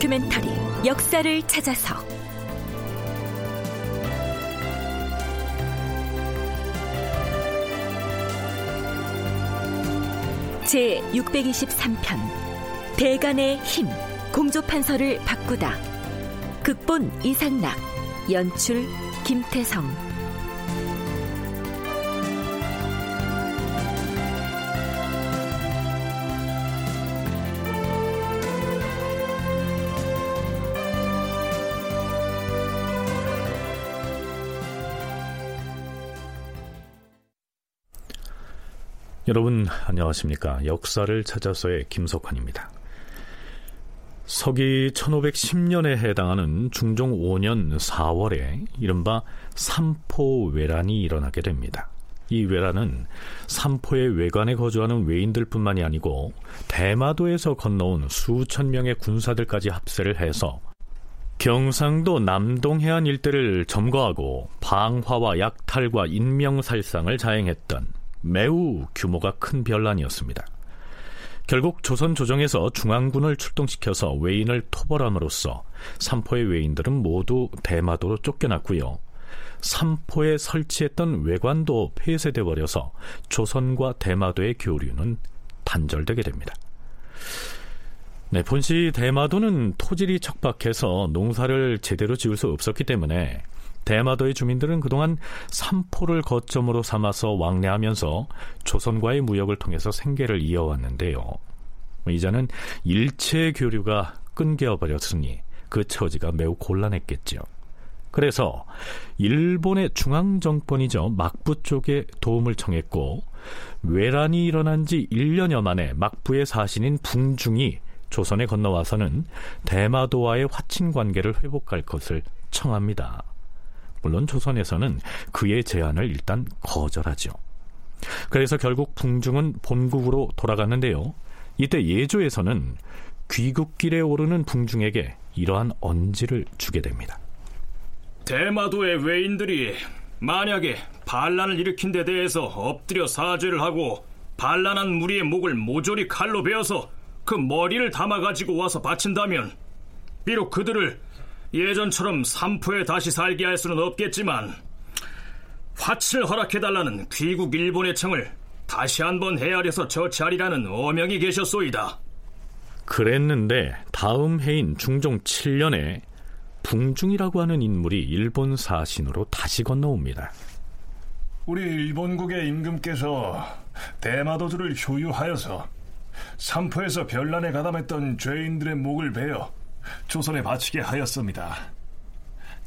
다큐멘터리 역사를 찾아서. 제 623편 대간의 힘 공조판서를 바꾸다. 극본 이상락 연출 김태성 여러분 안녕하십니까? 역사를 찾아서의 김석환입니다. 서기 1510년에 해당하는 중종 5년 4월에 이른바 삼포 외란이 일어나게 됩니다. 이 외란은 삼포의 외관에 거주하는 외인들뿐만이 아니고 대마도에서 건너온 수천 명의 군사들까지 합세를 해서 경상도 남동 해안 일대를 점거하고 방화와 약탈과 인명살상을 자행했던 매우 규모가 큰 변란이었습니다. 결국 조선 조정에서 중앙군을 출동시켜서 외인을 토벌함으로써 삼포의 외인들은 모두 대마도로 쫓겨났고요. 삼포에 설치했던 외관도 폐쇄돼 버려서 조선과 대마도의 교류는 단절되게 됩니다. 네, 본시 대마도는 토질이 척박해서 농사를 제대로 지을 수 없었기 때문에 대마도의 주민들은 그동안 삼포를 거점으로 삼아서 왕래하면서 조선과의 무역을 통해서 생계를 이어왔는데요. 이제는 일체 교류가 끊겨 버렸으니 그 처지가 매우 곤란했겠죠. 그래서 일본의 중앙 정권이죠. 막부 쪽에 도움을 청했고 외란이 일어난 지 1년여 만에 막부의 사신인 붕중이 조선에 건너와서는 대마도와의 화친 관계를 회복할 것을 청합니다. 물론 조선에서는 그의 제안을 일단 거절하죠. 그래서 결국 붕중은 본국으로 돌아갔는데요. 이때 예조에서는 귀국길에 오르는 붕중에게 이러한 언지를 주게 됩니다. 대마도의 외인들이 만약에 반란을 일으킨 데 대해서 엎드려 사죄를 하고 반란한 무리의 목을 모조리 칼로 베어서 그 머리를 담아가지고 와서 바친다면 비록 그들을 예전처럼 삼포에 다시 살게 할 수는 없겠지만 화친을 허락해달라는 귀국 일본의 청을 다시 한번 헤아려서 저치하리라는 어명이 계셨소이다. 그랬는데 다음 해인 중종 7년에 붕중이라고 하는 인물이 일본 사신으로 다시 건너옵니다. 우리 일본국의 임금께서 대마도주를 효유하여서 삼포에서 별난에 가담했던 죄인들의 목을 베어 조선에 바치게 하였습니다.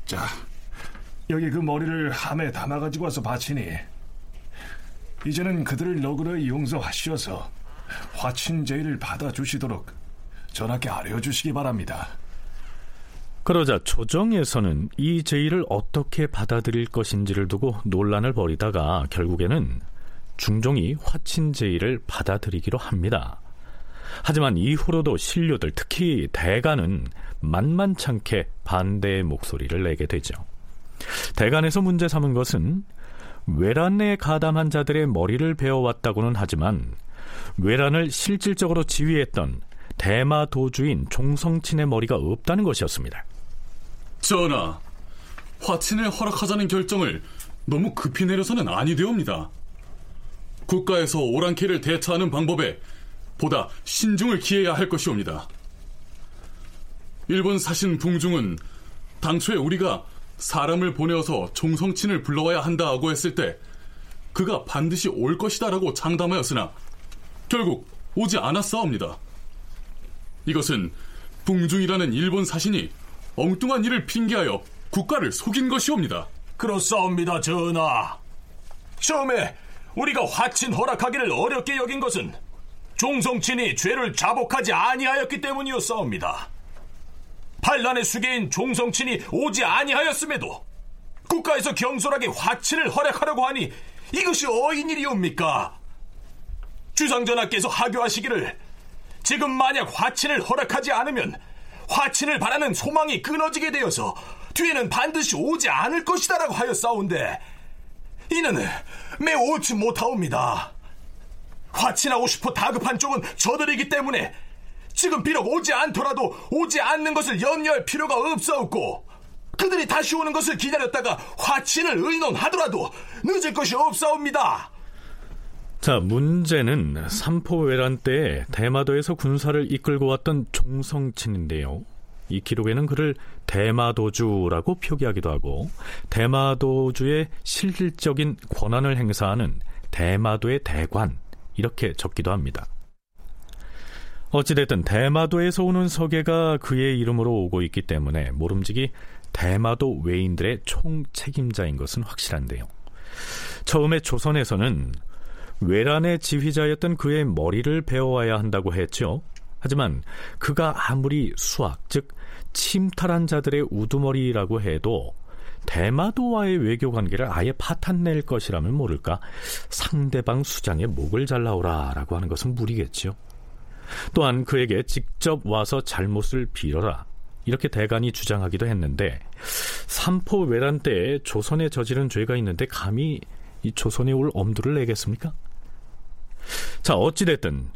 자, 여기 그 머리를 함에 담아가지고 와서 바치니 이제는 그들을 너그러이 용서하시어서 화친 제의를 받아주시도록 전하께 아뢰어주시기 바랍니다. 그러자 조정에서는 이 제의를 어떻게 받아들일 것인지를 두고 논란을 벌이다가 결국에는 중종이 화친 제의를 받아들이기로 합니다. 하지만 이후로도 신료들 특히 대간은 만만찮게 반대의 목소리를 내게 되죠. 대간에서 문제 삼은 것은 외란에 가담한 자들의 머리를 베어왔다고는 하지만 외란을 실질적으로 지휘했던 대마 도주인 종성친의 머리가 없다는 것이었습니다. 전하, 화친을 허락하자는 결정을 너무 급히 내려서는 아니 되옵니다. 국가에서 오랑캐를 대처하는 방법에 보다 신중을 기해야 할 것이옵니다. 일본 사신 붕중은 당초에 우리가 사람을 보내어서 종성친을 불러와야 한다고 했을 때 그가 반드시 올 것이다라고 장담하였으나 결국 오지 않았사옵니다. 이것은 붕중이라는 일본 사신이 엉뚱한 일을 핑계하여 국가를 속인 것이옵니다. 그렇사옵니다, 전하. 처음에 우리가 화친 허락하기를 어렵게 여긴 것은 종성친이 죄를 자복하지 아니하였기 때문이었사옵니다. 반란의 수계인 종성친이 오지 아니하였음에도 국가에서 경솔하게 화친을 허락하려고 하니 이것이 어인일이옵니까? 주상전하께서 하교하시기를 지금 만약 화친을 허락하지 않으면 화친을 바라는 소망이 끊어지게 되어서 뒤에는 반드시 오지 않을 것이다라고 하였사온데 이는 매우 옳지 못하옵니다. 화친하고 싶어 다급한 쪽은 저들이기 때문에 지금 비록 오지 않더라도 오지 않는 것을 염려할 필요가 없사옵고 그들이 다시 오는 것을 기다렸다가 화친을 의논하더라도 늦을 것이 없사옵니다. 자, 문제는 삼포외란 때 대마도에서 군사를 이끌고 왔던 종성친인데요. 이 기록에는 그를 대마도주라고 표기하기도 하고 대마도주의 실질적인 권한을 행사하는 대마도의 대관 이렇게 적기도 합니다. 어찌됐든 대마도에서 오는 서계가 그의 이름으로 오고 있기 때문에 모름지기 대마도 외인들의 총 책임자인 것은 확실한데요. 처음에 조선에서는 외란의 지휘자였던 그의 머리를 배워와야 한다고 했죠. 하지만 그가 아무리 수학, 즉 침탈한 자들의 우두머리라고 해도 대마도와의 외교 관계를 아예 파탄낼 것이라면 모를까 상대방 수장의 목을 잘라오라라고 하는 것은 무리겠지요. 또한 그에게 직접 와서 잘못을 빌어라 이렇게 대간이 주장하기도 했는데 삼포 외란 때 조선에 저지른 죄가 있는데 감히 이 조선에 올 엄두를 내겠습니까? 자 어찌됐든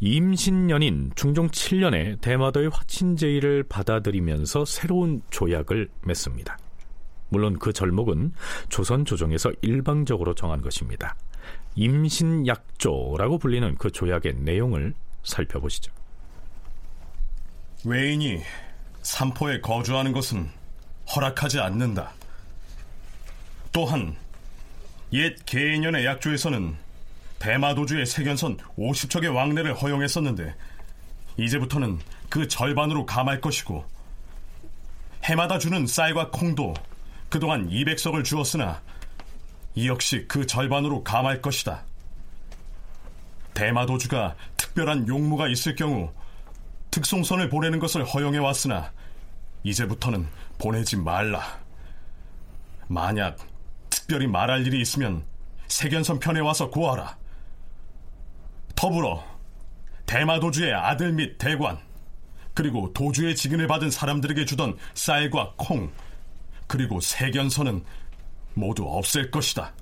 임신년인 중종 7년에 대마도의 화친제의를 받아들이면서 새로운 조약을 맺습니다. 물론 그 절목은 조선 조정에서 일방적으로 정한 것입니다. 임신약조라고 불리는 그 조약의 내용을 살펴보시죠. 외인이 삼포에 거주하는 것은 허락하지 않는다. 또한 옛 개인연의 약조에서는 대마도주의 세견선 50척의 왕래를 허용했었는데 이제부터는 그 절반으로 감할 것이고 해마다 주는 쌀과 콩도 그동안 200석을 주었으나 이 역시 그 절반으로 감할 것이다. 대마도주가 특별한 용무가 있을 경우 특송선을 보내는 것을 허용해 왔으나 이제부터는 보내지 말라. 만약 특별히 말할 일이 있으면 세견선 편에 와서 고하라. 더불어 대마도주의 아들 및 대관 그리고 도주의 직인을 받은 사람들에게 주던 쌀과 콩 그리고 세견선은 모두 없앨 것이다.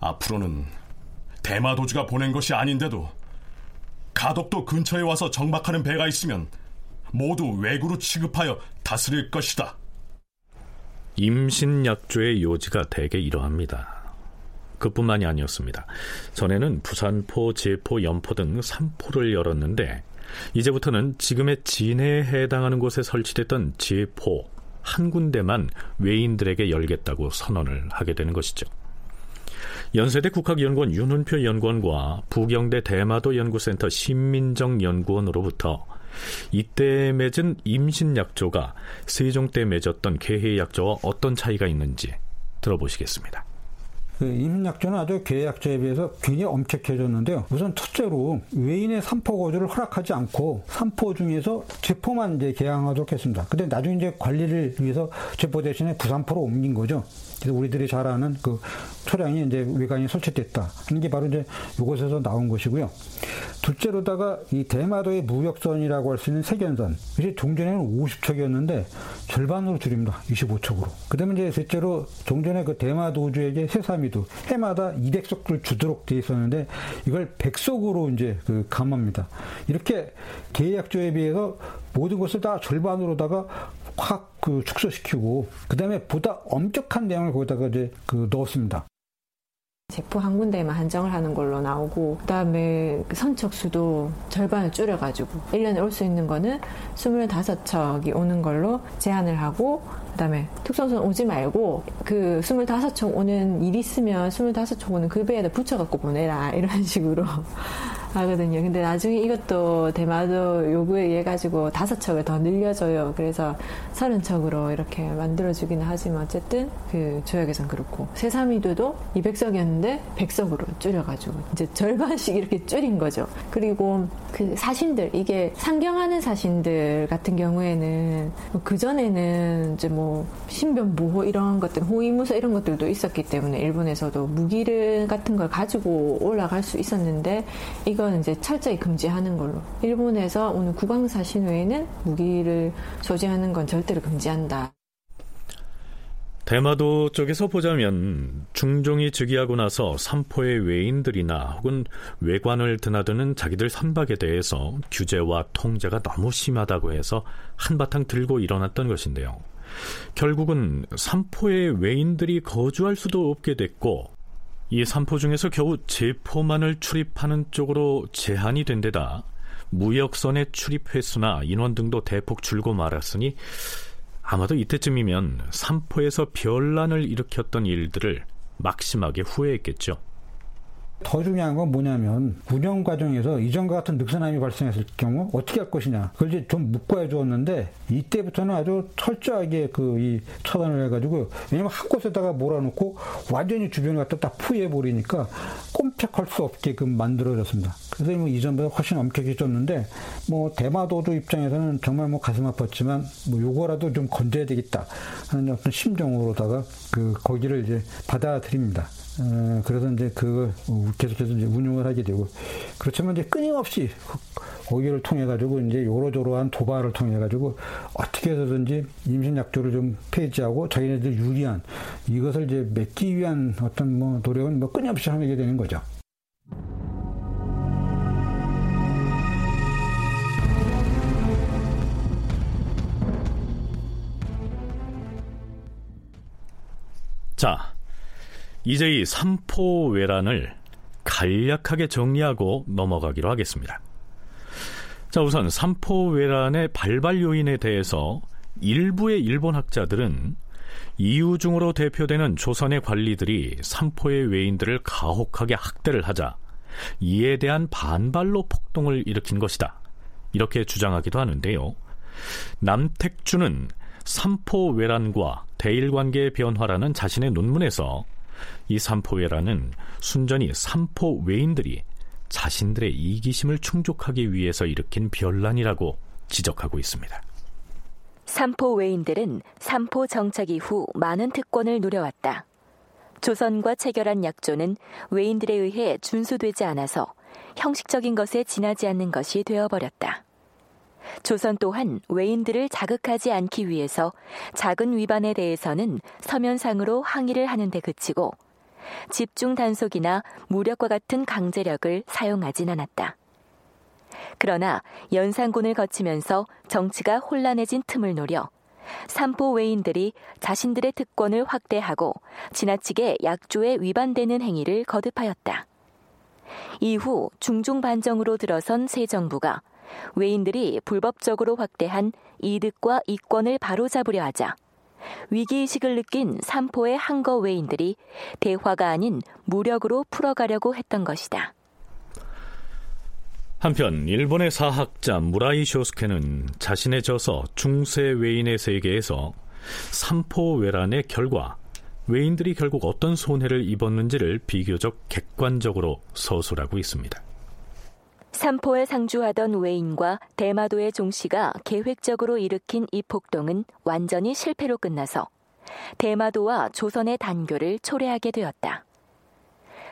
앞으로는 대마도주가 보낸 것이 아닌데도 가덕도 근처에 와서 정박하는 배가 있으면 모두 외구로 취급하여 다스릴 것이다. 임신약조의 요지가 대개 이러합니다. 그뿐만이 아니었습니다. 전에는 부산포, 제포, 연포 등 3포를 열었는데 이제부터는 지금의 진해에 해당하는 곳에 설치됐던 제포 한 군데만 외인들에게 열겠다고 선언을 하게 되는 것이죠. 연세대 국학연구원 윤훈표 연구원과 부경대 대마도 연구센터 신민정 연구원으로부터 이때 맺은 임신약조가 세종 때 맺었던 개해약조와 어떤 차이가 있는지 들어보시겠습니다. 그 임신약조는 아주 계약조에 비해서 굉장히 엄격해졌는데요. 우선 첫째로 외인의 삼포 거주를 허락하지 않고 삼포 중에서 제포만 이제 개항하도록 했습니다. 근데 나중에 이제 관리를 위해서 제포 대신에 부산포로 옮긴 거죠. 그래서 우리들이 잘 아는 그 토량이 이제 외관이 설치됐다 하는 게 바로 이제 이곳에서 나온 것이고요. 둘째로다가 이 대마도의 무역선이라고 할 수 있는 세견선. 이제 종전에는 50척이었는데 절반으로 줄입니다. 25척으로. 그 다음에 이제 셋째로 종전에 그 대마도주에게 세사미도 해마다 200석을 주도록 돼 있었는데 이걸 100석으로 이제 그 감합니다. 이렇게 계약조에 비해서 모든 것을 다 절반으로다가 확 그 축소시키고 그 다음에 보다 엄격한 내용을 거기다가 이제 그 넣었습니다. 제포 한 군데에만 한정을 하는 걸로 나오고 그다음에 선척 수도 절반을 줄여가지고 1년에 올 수 있는 거는 25척이 오는 걸로 제한을 하고 그다음에 특선선 오지 말고 그 25척 오는 일 있으면 25척 오는 그 배에다 붙여갖고 보내라 이런 식으로 하거든요. 근데 나중에 이것도 대마도 요구에 의해 가지고 다섯 척을 더 늘려줘요. 그래서 서른 척으로 이렇게 만들어주기는 하지만 어쨌든 그 조약에선 그렇고 세사미도도 200석이었는데 100석으로 줄여가지고 이제 절반씩 이렇게 줄인 거죠. 그리고 그 사신들 이게 상경하는 사신들 같은 경우에는 그 전에는 이제 뭐 신변 보호 이런 것들 호위무사 이런 것들도 있었기 때문에 일본에서도 무기를 같은 걸 가지고 올라갈 수 있었는데 이건 이제 철저히 금지하는 걸로 일본에서 오늘 국왕사 신후에는 무기를 소지하는 건 절대로 금지한다. 대마도 쪽에서 보자면 중종이 즉위하고 나서 삼포의 외인들이나 혹은 외관을 드나드는 자기들 선박에 대해서 규제와 통제가 너무 심하다고 해서 한바탕 들고 일어났던 것인데요. 결국은 삼포의 외인들이 거주할 수도 없게 됐고 이 삼포 중에서 겨우 제포만을 출입하는 쪽으로 제한이 된 데다 무역선의 출입 횟수나 인원 등도 대폭 줄고 말았으니 아마도 이때쯤이면 삼포에서 별난을 일으켰던 일들을 막심하게 후회했겠죠. 더 중요한 건 뭐냐면 운영 과정에서 이전과 같은 늑선함이 발생했을 경우 어떻게 할 것이냐 그걸 이제 좀 묻고 해주었는데 이때부터는 아주 철저하게 그 이 처단을 해가지고 왜냐면 한 곳에다가 몰아놓고 완전히 주변을 갖다 딱 포위해 버리니까 꼼짝할 수 없게끔 만들어졌습니다. 그래서 뭐 이전보다 훨씬 엄격해졌는데 뭐 대마도주 입장에서는 정말 뭐 가슴 아팠지만 뭐 요거라도 좀 건져야 되겠다 하는 어떤 심정으로다가 그 거기를 이제 받아들입니다. 어, 그래서 이제 그걸 계속해서 이제 운영을 하게 되고 그렇지만 이제 끊임없이 거기를 통해 가지고 이제 요러저러한 도발을 통해 가지고 어떻게 해서든지 임신 약조를 좀 폐지하고 자기네들 유리한 이것을 이제 맺기 위한 어떤 뭐 노력은 뭐 끊임없이 하게 되는 거죠. 자, 이제 이 삼포 외란을 간략하게 정리하고 넘어가기로 하겠습니다. 자, 우선 삼포 외란의 발발 요인에 대해서 일부의 일본 학자들은 이유 중으로 대표되는 조선의 관리들이 삼포의 외인들을 가혹하게 학대를 하자 이에 대한 반발로 폭동을 일으킨 것이다. 이렇게 주장하기도 하는데요. 남택주는 삼포 외란과 대일 관계의 변화라는 자신의 논문에서 이 삼포외라는 순전히 삼포 외인들이 자신들의 이기심을 충족하기 위해서 일으킨 변란이라고 지적하고 있습니다. 삼포 외인들은 삼포 정착 이후 많은 특권을 누려왔다. 조선과 체결한 약조는 외인들에 의해 준수되지 않아서 형식적인 것에 지나지 않는 것이 되어버렸다. 조선 또한 외인들을 자극하지 않기 위해서 작은 위반에 대해서는 서면상으로 항의를 하는데 그치고 집중 단속이나 무력과 같은 강제력을 사용하진 않았다. 그러나 연산군을 거치면서 정치가 혼란해진 틈을 노려 삼포 외인들이 자신들의 특권을 확대하고 지나치게 약조에 위반되는 행위를 거듭하였다. 이후 중종 반정으로 들어선 새 정부가 외인들이 불법적으로 확대한 이득과 이권을 바로잡으려 하자 위기의식을 느낀 삼포의 항거 외인들이 대화가 아닌 무력으로 풀어가려고 했던 것이다. 한편 일본의 사학자 무라이 쇼스케는 자신의 저서 중세 외인의 세계에서 삼포 외란의 결과 외인들이 결국 어떤 손해를 입었는지를 비교적 객관적으로 서술하고 있습니다. 삼포에 상주하던 외인과 대마도의 종씨가 계획적으로 일으킨 이 폭동은 완전히 실패로 끝나서 대마도와 조선의 단교를 초래하게 되었다.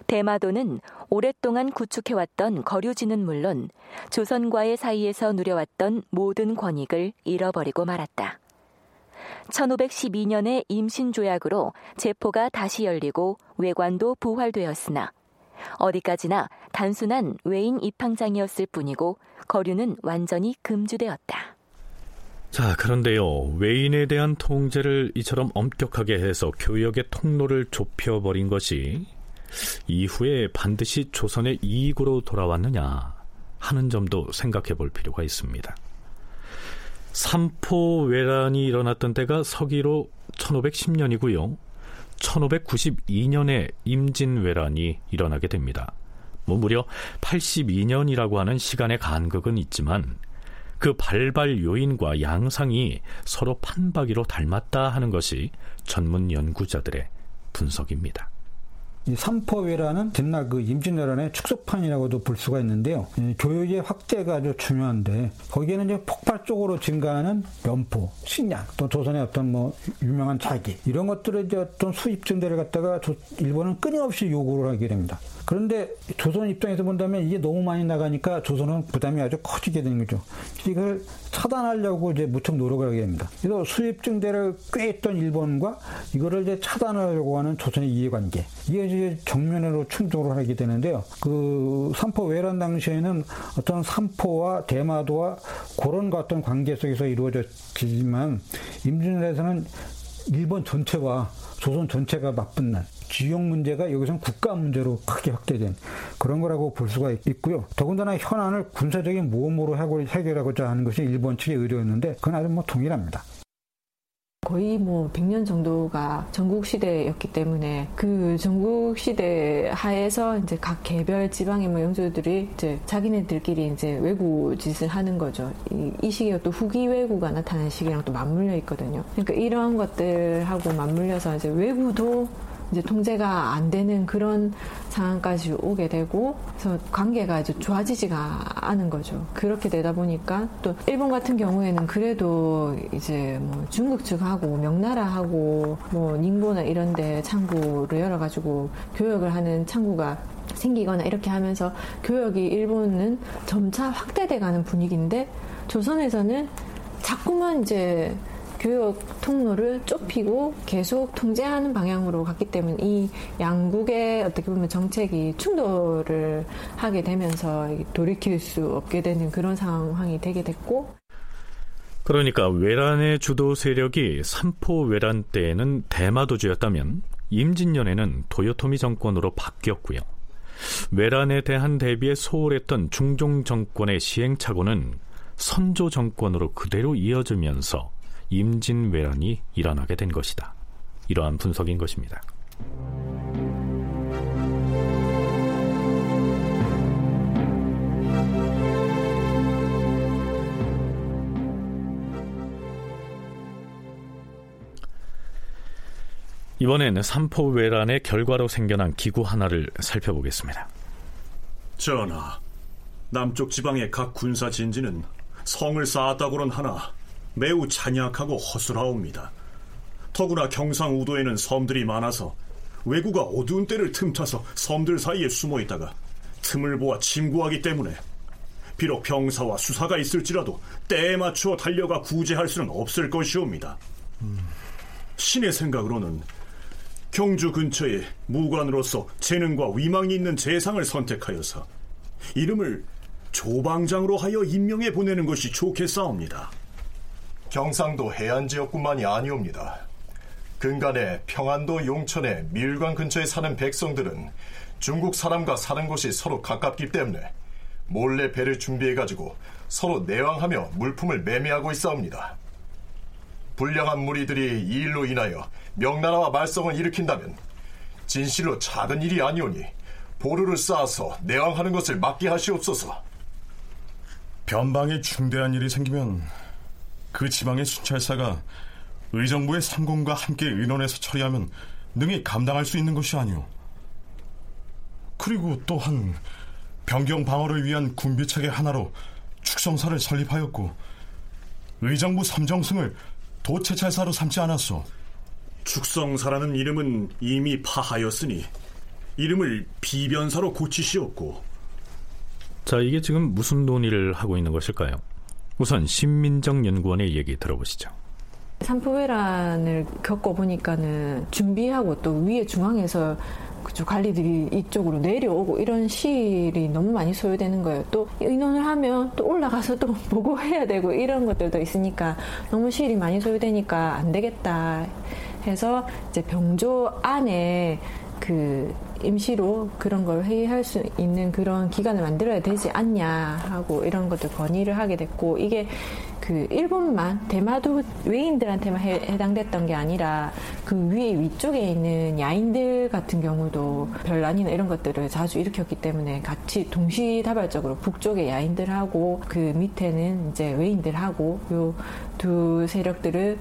대마도는 오랫동안 구축해왔던 거류지는 물론 조선과의 사이에서 누려왔던 모든 권익을 잃어버리고 말았다. 1512년의 임신조약으로 제포가 다시 열리고 외관도 부활되었으나 어디까지나 단순한 외인 입항장이었을 뿐이고 거류는 완전히 금주되었다. 자, 그런데요. 외인에 대한 통제를 이처럼 엄격하게 해서 교역의 통로를 좁혀버린 것이 이후에 반드시 조선의 이익으로 돌아왔느냐 하는 점도 생각해 볼 필요가 있습니다. 삼포 외란이 일어났던 때가 서기로 1510년이고요. 1592년에 임진왜란이 일어나게 됩니다. 뭐 무려 82년이라고 하는 시간의 간극은 있지만 그 발발 요인과 양상이 서로 판박이로 닮았다 하는 것이 전문 연구자들의 분석입니다. 이 삼포회라는 옛날 그 임진왜란의 축소판이라고도 볼 수가 있는데요. 교육의 확대가 아주 중요한데 거기에는 이제 폭발적으로 증가하는 연포, 식량, 또 조선의 어떤 뭐 유명한 자기 이런 것들의 이제 어떤 수입 증대를 갖다가 일본은 끊임없이 요구를 하게 됩니다. 그런데 조선 입장에서 본다면 이게 너무 많이 나가니까 조선은 부담이 아주 커지게 되는 거죠. 이걸 차단하려고 이제 무척 노력을 하게 됩니다. 그래서 수입 증대를 꾀했던 일본과 이거를 이제 차단하려고 하는 조선의 이해관계 이게 이제 정면으로 충돌을 하게 되는데요. 그 삼포 외란 당시에는 어떤 삼포와 대마도와 그런 어떤 관계 속에서 이루어졌지만 임진왜란에서는 일본 전체와 조선 전체가 맞붙는 지역 문제가 여기서는 국가 문제로 크게 확대된 그런 거라고 볼 수가 있고요. 더군다나 현안을 군사적인 모험으로 해결하고자 하는 것이 일본 측의 의도였는데 그건 아주 뭐 동일합니다. 거의 뭐 100년 정도가 전국 시대였기 때문에 그 전국 시대 하에서 이제 각 개별 지방의 뭐 영주들이 이제 자기네들끼리 이제 외구 짓을 하는 거죠. 이, 이 시기가 또 후기 외구가 나타나는 시기랑 또 맞물려 있거든요. 그러니까 이러한 것들하고 맞물려서 이제 외구도 이제 통제가 안 되는 그런 상황까지 오게 되고 그래서 관계가 아주 좋아지지가 않은 거죠. 그렇게 되다 보니까 또 일본 같은 경우에는 그래도 이제 뭐 중국 측하고 명나라하고 뭐 닝보나 이런 데 창구를 열어 가지고 교역을 하는 창구가 생기거나 이렇게 하면서 교역이 일본은 점차 확대돼 가는 분위기인데 조선에서는 자꾸만 이제 교육 통로를 좁히고 계속 통제하는 방향으로 갔기 때문에 이 양국의 어떻게 보면 정책이 충돌을 하게 되면서 돌이킬 수 없게 되는 그런 상황이 되게 됐고 그러니까 외란의 주도 세력이 삼포 외란 때에는 대마도주였다면 임진년에는 도요토미 정권으로 바뀌었고요. 외란에 대한 대비에 소홀했던 중종 정권의 시행착오는 선조 정권으로 그대로 이어지면서 임진왜란이 일어나게 된 것이다. 이러한 분석인 것입니다. 이번에는 삼포외란의 결과로 생겨난 기구 하나를 살펴보겠습니다. 전하, 남쪽 지방의 각 군사 진지는 성을 쌓았다고는 하나 매우 잔약하고 허술하옵니다. 더구나 경상우도에는 섬들이 많아서 왜구가 어두운 때를 틈타서 섬들 사이에 숨어 있다가 틈을 보아 침구하기 때문에 비록 병사와 수사가 있을지라도 때에 맞추어 달려가 구제할 수는 없을 것이옵니다. 신의 생각으로는 경주 근처에 무관으로서 재능과 위망이 있는 재상을 선택하여서 이름을 조방장으로 하여 임명해 보내는 것이 좋겠사옵니다. 경상도 해안 지역뿐만이 아니옵니다. 근간에 평안도 용천의 밀관 근처에 사는 백성들은 중국 사람과 사는 곳이 서로 가깝기 때문에 몰래 배를 준비해가지고 서로 내왕하며 물품을 매매하고 있사옵니다. 불량한 무리들이 이 일로 인하여 명나라와 말썽을 일으킨다면 진실로 작은 일이 아니오니 보루를 쌓아서 내왕하는 것을 막게 하시옵소서. 변방에 중대한 일이 생기면 그 지방의 순찰사가 의정부의 상공과 함께 의논해서 처리하면 능히 감당할 수 있는 것이 아니오. 그리고 또한 변경 방어를 위한 군비체계 하나로 축성사를 설립하였고 의정부 삼정승을 도채찰사로 삼지 않았소. 축성사라는 이름은 이미 파하였으니 이름을 비변사로 고치시었고. 자, 이게 지금 무슨 논의를 하고 있는 것일까요? 우선 신민정 연구원의 얘기 들어보시죠. 산포회란을 겪어보니까는 준비하고 또 위에 중앙에서 그쪽 관리들이 이쪽으로 내려오고 이런 시일이 너무 많이 소요되는 거예요. 또 의논을 하면 또 올라가서 또 보고해야 되고 이런 것들도 있으니까 너무 시일이 많이 소요되니까 안 되겠다 해서 이제 병조 안에 그 임시로 그런 걸 회의할 수 있는 그런 기관을 만들어야 되지 않냐 하고 이런 것들 건의를 하게 됐고 이게 그 일본만 대마도 외인들한테만 해, 당됐던 게 아니라 그 위에 위쪽에 있는 야인들 같은 경우도 별난이나 이런 것들을 자주 일으켰기 때문에 같이 동시다발적으로 북쪽의 야인들하고 그 밑에는 이제 외인들하고 요 두 세력들을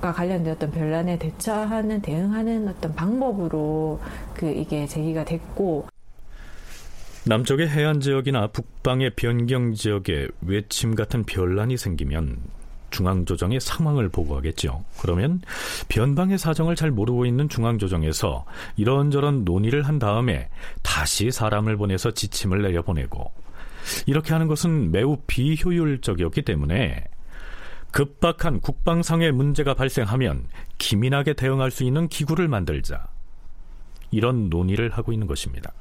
과 관련된 어떤 별난에 대처하는 대응하는 어떤 방법으로 그 이게 제기가 됐고 남쪽의 해안 지역이나 북방의 변경 지역에 외침 같은 변란이 생기면 중앙조정의 상황을 보고하겠죠. 그러면 변방의 사정을 잘 모르고 있는 중앙조정에서 이런저런 논의를 한 다음에 다시 사람을 보내서 지침을 내려보내고 이렇게 하는 것은 매우 비효율적이었기 때문에 급박한 국방상의 문제가 발생하면 기민하게 대응할 수 있는 기구를 만들자. 이런 논의를 하고 있는 것입니다.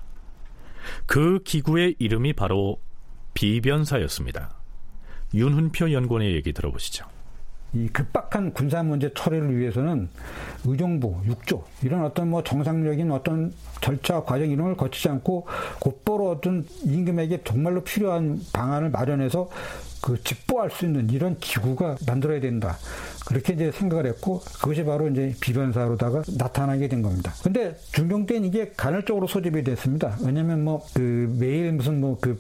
그 기구의 이름이 바로 비변사였습니다. 윤훈표 연구원의 얘기 들어보시죠. 이 급박한 군사 문제 처리를 위해서는 의정부, 육조 이런 어떤 뭐 정상적인 어떤 절차 과정 이런 걸 거치지 않고 곧바로 어떤 임금에게 정말로 필요한 방안을 마련해서 그 직보할 수 있는 이런 기구가 만들어야 된다. 그렇게 이제 생각을 했고 그것이 바로 이제 비변사로다가 나타나게 된 겁니다. 근데 중종 때는 이게 간헐적으로 소집이 됐습니다. 왜냐면 뭐 그 매일 무슨 뭐그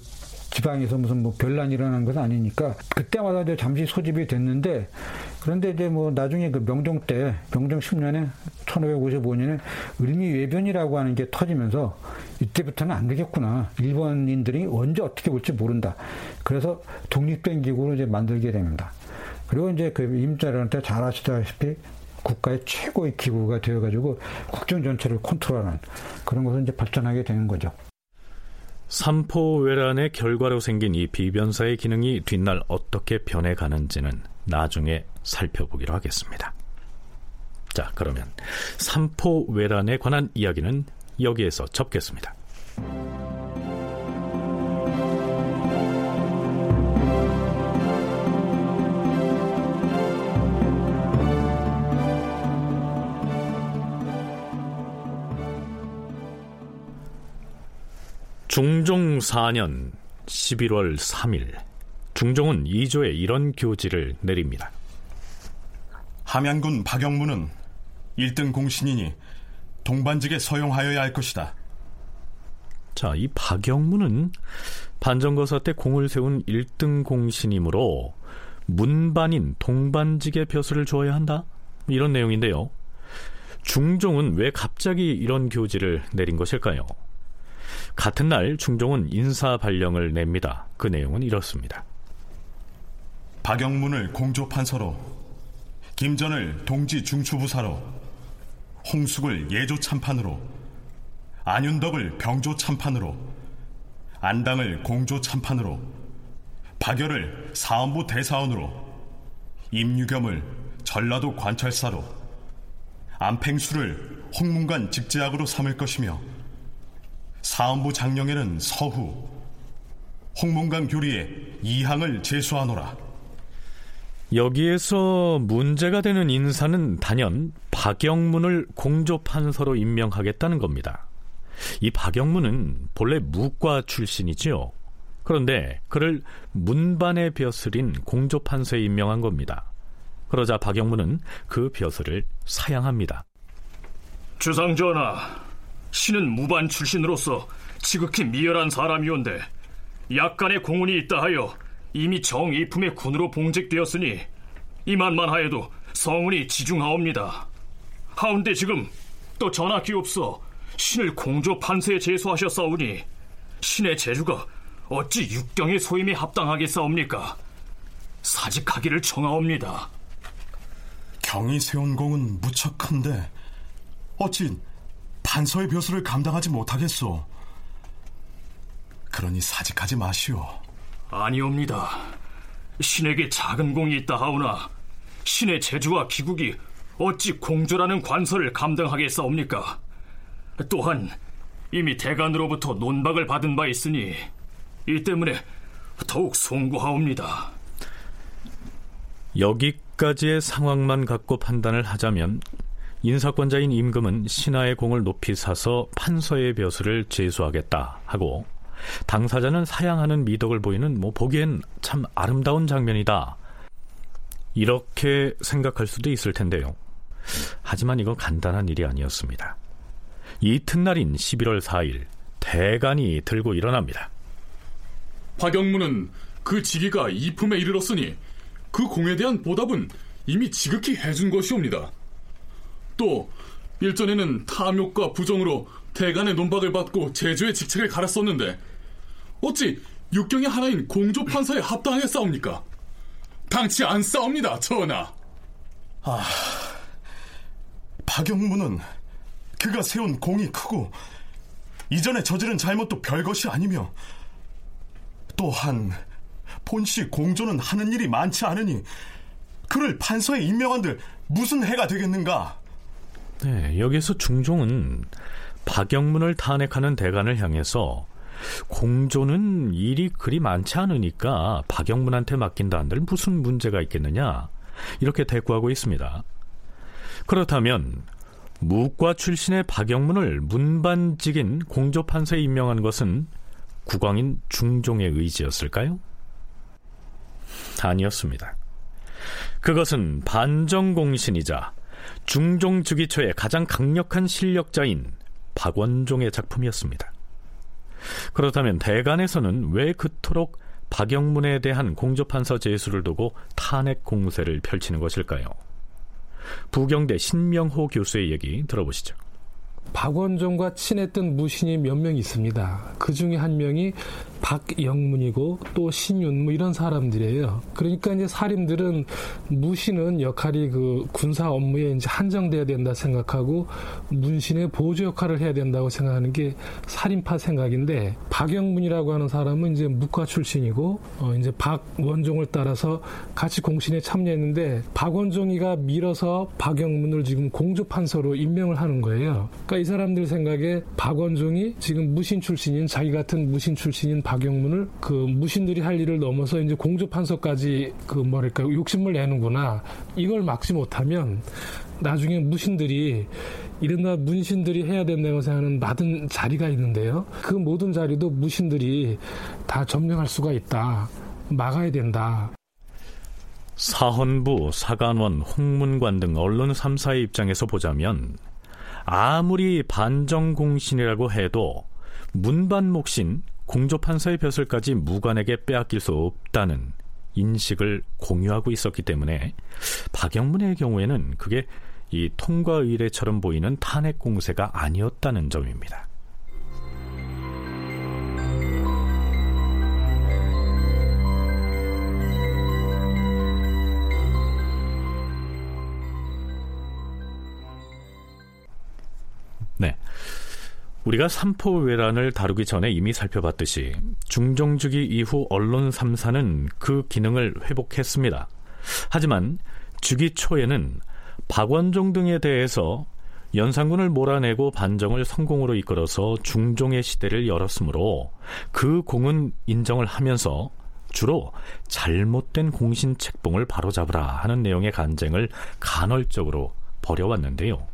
지방에서 무슨 뭐 별난 일어나는 것은 아니니까 그때마다 이제 잠시 소집이 됐는데 그런데 이제 뭐 나중에 그 명종 때 명종 10년에 1555년에 을미 외변이라고 하는 게 터지면서 이때부터는 안 되겠구나. 일본인들이 언제 어떻게 올지 모른다. 그래서 독립된 기구를 이제 만들게 됩니다. 그리고 이제 그 임자한테 잘 아시다시피 국가의 최고의 기구가 되어가지고 국정 전체를 컨트롤하는 그런 것을 이제 발전하게 되는 거죠. 삼포외란의 결과로 생긴 이 비변사의 기능이 뒷날 어떻게 변해가는지는 나중에 살펴보기로 하겠습니다. 자, 그러면 삼포외란에 관한 이야기는 여기에서 접겠습니다. 중종 4년 11월 3일 중종은 2조에 이런 교지를 내립니다. 함양군 박영무는 1등 공신이니 동반직에 서용하여야 할 것이다. 자, 이 박영무는 반정거사 때 공을 세운 1등 공신이므로 문반인 동반직의 벼슬을 주어야 한다? 이런 내용인데요. 중종은 왜 갑자기 이런 교지를 내린 것일까요? 같은 날 중종은 인사 발령을 냅니다. 그 내용은 이렇습니다. 박영문을 공조판서로, 김전을 동지 중추부사로, 홍숙을 예조 참판으로, 안윤덕을 병조 참판으로, 안당을 공조 참판으로, 박열을 사원부 대사원으로, 임유겸을 전라도 관찰사로, 안팽수를 홍문관 직제학으로 삼을 것이며 사원부 장령에는 서후, 홍문강 교리에 이항을 제수하노라. 여기에서 문제가 되는 인사는 단연 박영문을 공조판서로 임명하겠다는 겁니다. 이 박영문은 본래 무과 출신이지요. 그런데 그를 문반의 벼슬인 공조판서에 임명한 겁니다. 그러자 박영문은 그 벼슬을 사양합니다. 주상 전하, 신은 무반 출신으로서 지극히 미열한 사람이온데 약간의 공운이 있다 하여 이미 정이품의 군으로 봉직되었으니 이만만 하여도 성운이 지중하옵니다. 하운데 지금 또 전하기 없어 신을 공조 판세에 제소하셨사오니 신의 재주가 어찌 육경의 소임에 합당하겠사옵니까? 사직하기를 청하옵니다. 경이 세운 공은 무척 큰데 어찌 판서의 벼슬을 감당하지 못하겠소. 그러니 사직하지 마시오. 아니옵니다. 신에게 작은 공이 있다 하오나 신의 재주와 기국이 어찌 공조라는 관서를 감당하겠사옵니까? 또한 이미 대간으로부터 논박을 받은 바 있으니 이 때문에 더욱 송구하옵니다. 여기까지의 상황만 갖고 판단을 하자면 인사권자인 임금은 신하의 공을 높이 사서 판서의 벼슬을 제수하겠다 하고 당사자는 사양하는 미덕을 보이는 뭐 보기엔 참 아름다운 장면이다. 이렇게 생각할 수도 있을 텐데요. 하지만 이건 간단한 일이 아니었습니다. 이튿날인 11월 4일 대간이 들고 일어납니다. 박영문은 그 직위가 이품에 이르렀으니 그 공에 대한 보답은 이미 지극히 해준 것이옵니다. 또 일전에는 탐욕과 부정으로 대간의 논박을 받고 제주의 직책을 갈았었는데 어찌 육경의 하나인 공조판사에 합당하게 싸웁니까? 당치 안 싸웁니다, 전하. 아, 박영문은 그가 세운 공이 크고 이전에 저지른 잘못도 별것이 아니며 또한 본시 공조는 하는 일이 많지 않으니 그를 판서에 임명한들 무슨 해가 되겠는가? 네, 여기서 중종은 박영문을 탄핵하는 대간을 향해서 공조는 일이 그리 많지 않으니까 박영문한테 맡긴다 한들 무슨 문제가 있겠느냐 이렇게 대꾸하고 있습니다. 그렇다면 무과 출신의 박영문을 문반직인 공조판서에 임명한 것은 국왕인 중종의 의지였을까요? 아니었습니다. 그것은 반정공신이자 중종 즉위초의 가장 강력한 실력자인 박원종의 작품이었습니다. 그렇다면 대간에서는 왜 그토록 박영문에 대한 공조판서 제수를 두고 탄핵 공세를 펼치는 것일까요? 부경대 신명호 교수의 얘기 들어보시죠. 박원종과 친했던 무신이 몇 명 있습니다. 그 중에 한 명이 박영문이고 또 신윤 뭐 이런 사람들이에요. 그러니까 이제 사림들은 무신은 역할이 그 군사 업무에 이제 한정돼야 된다 생각하고 문신의 보조 역할을 해야 된다고 생각하는 게 살인파 생각인데 박영문이라고 하는 사람은 이제 무과 출신이고 어 이제 박원종을 따라서 같이 공신에 참여했는데 박원종이가 밀어서 박영문을 지금 공조판서로 임명을 하는 거예요. 그러니까 이 사람들 생각에 박원종이 지금 무신 출신인 자기 같은 무신 출신인 박 영문을 그 무신들이 할 일을 넘어서 이제 공조 판서까지 그 뭐랄까 욕심을 내는구나 이걸 막지 못하면 나중에 무신들이 이른바 문신들이 해야 된다고 생각하는 많은 자리가 있는데요. 그 모든 자리도 무신들이 다 점령할 수가 있다. 막아야 된다. 사헌부, 사관원, 홍문관 등 언론 3사의 입장에서 보자면 아무리 반정공신이라고 해도 문반목신 공조판사의 벼슬까지 무관에게 빼앗길 수 없다는 인식을 공유하고 있었기 때문에 박영문의 경우에는 그게 이 통과 의례처럼 보이는 탄핵 공세가 아니었다는 점입니다. 우리가 삼포외란을 다루기 전에 이미 살펴봤듯이 중종주기 이후 언론 3사는 그 기능을 회복했습니다. 하지만 주기 초에는 박원종 등에 대해서 연산군을 몰아내고 반정을 성공으로 이끌어서 중종의 시대를 열었으므로 그 공은 인정을 하면서 주로 잘못된 공신 책봉을 바로잡으라 하는 내용의 간쟁을 간헐적으로 벌여왔는데요.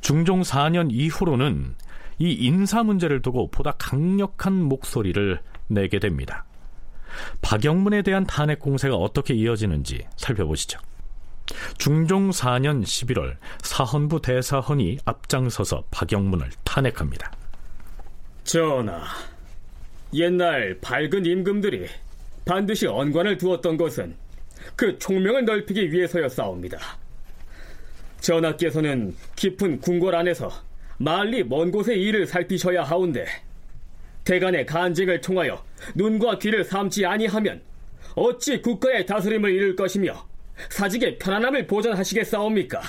중종 4년 이후로는 이 인사 문제를 두고 보다 강력한 목소리를 내게 됩니다. 박영문에 대한 탄핵 공세가 어떻게 이어지는지 살펴보시죠. 중종 4년 11월 사헌부 대사헌이 앞장서서 박영문을 탄핵합니다. 전하, 옛날 밝은 임금들이 반드시 언관을 두었던 것은 그 총명을 넓히기 위해서였사옵니다. 전하께서는 깊은 궁궐 안에서 멀리 먼 곳의 일을 살피셔야 하온데 대간의 간증을 통하여 눈과 귀를 삼지 아니하면 어찌 국가의 다스림을 이룰 것이며 사직의 편안함을 보전하시겠사옵니까?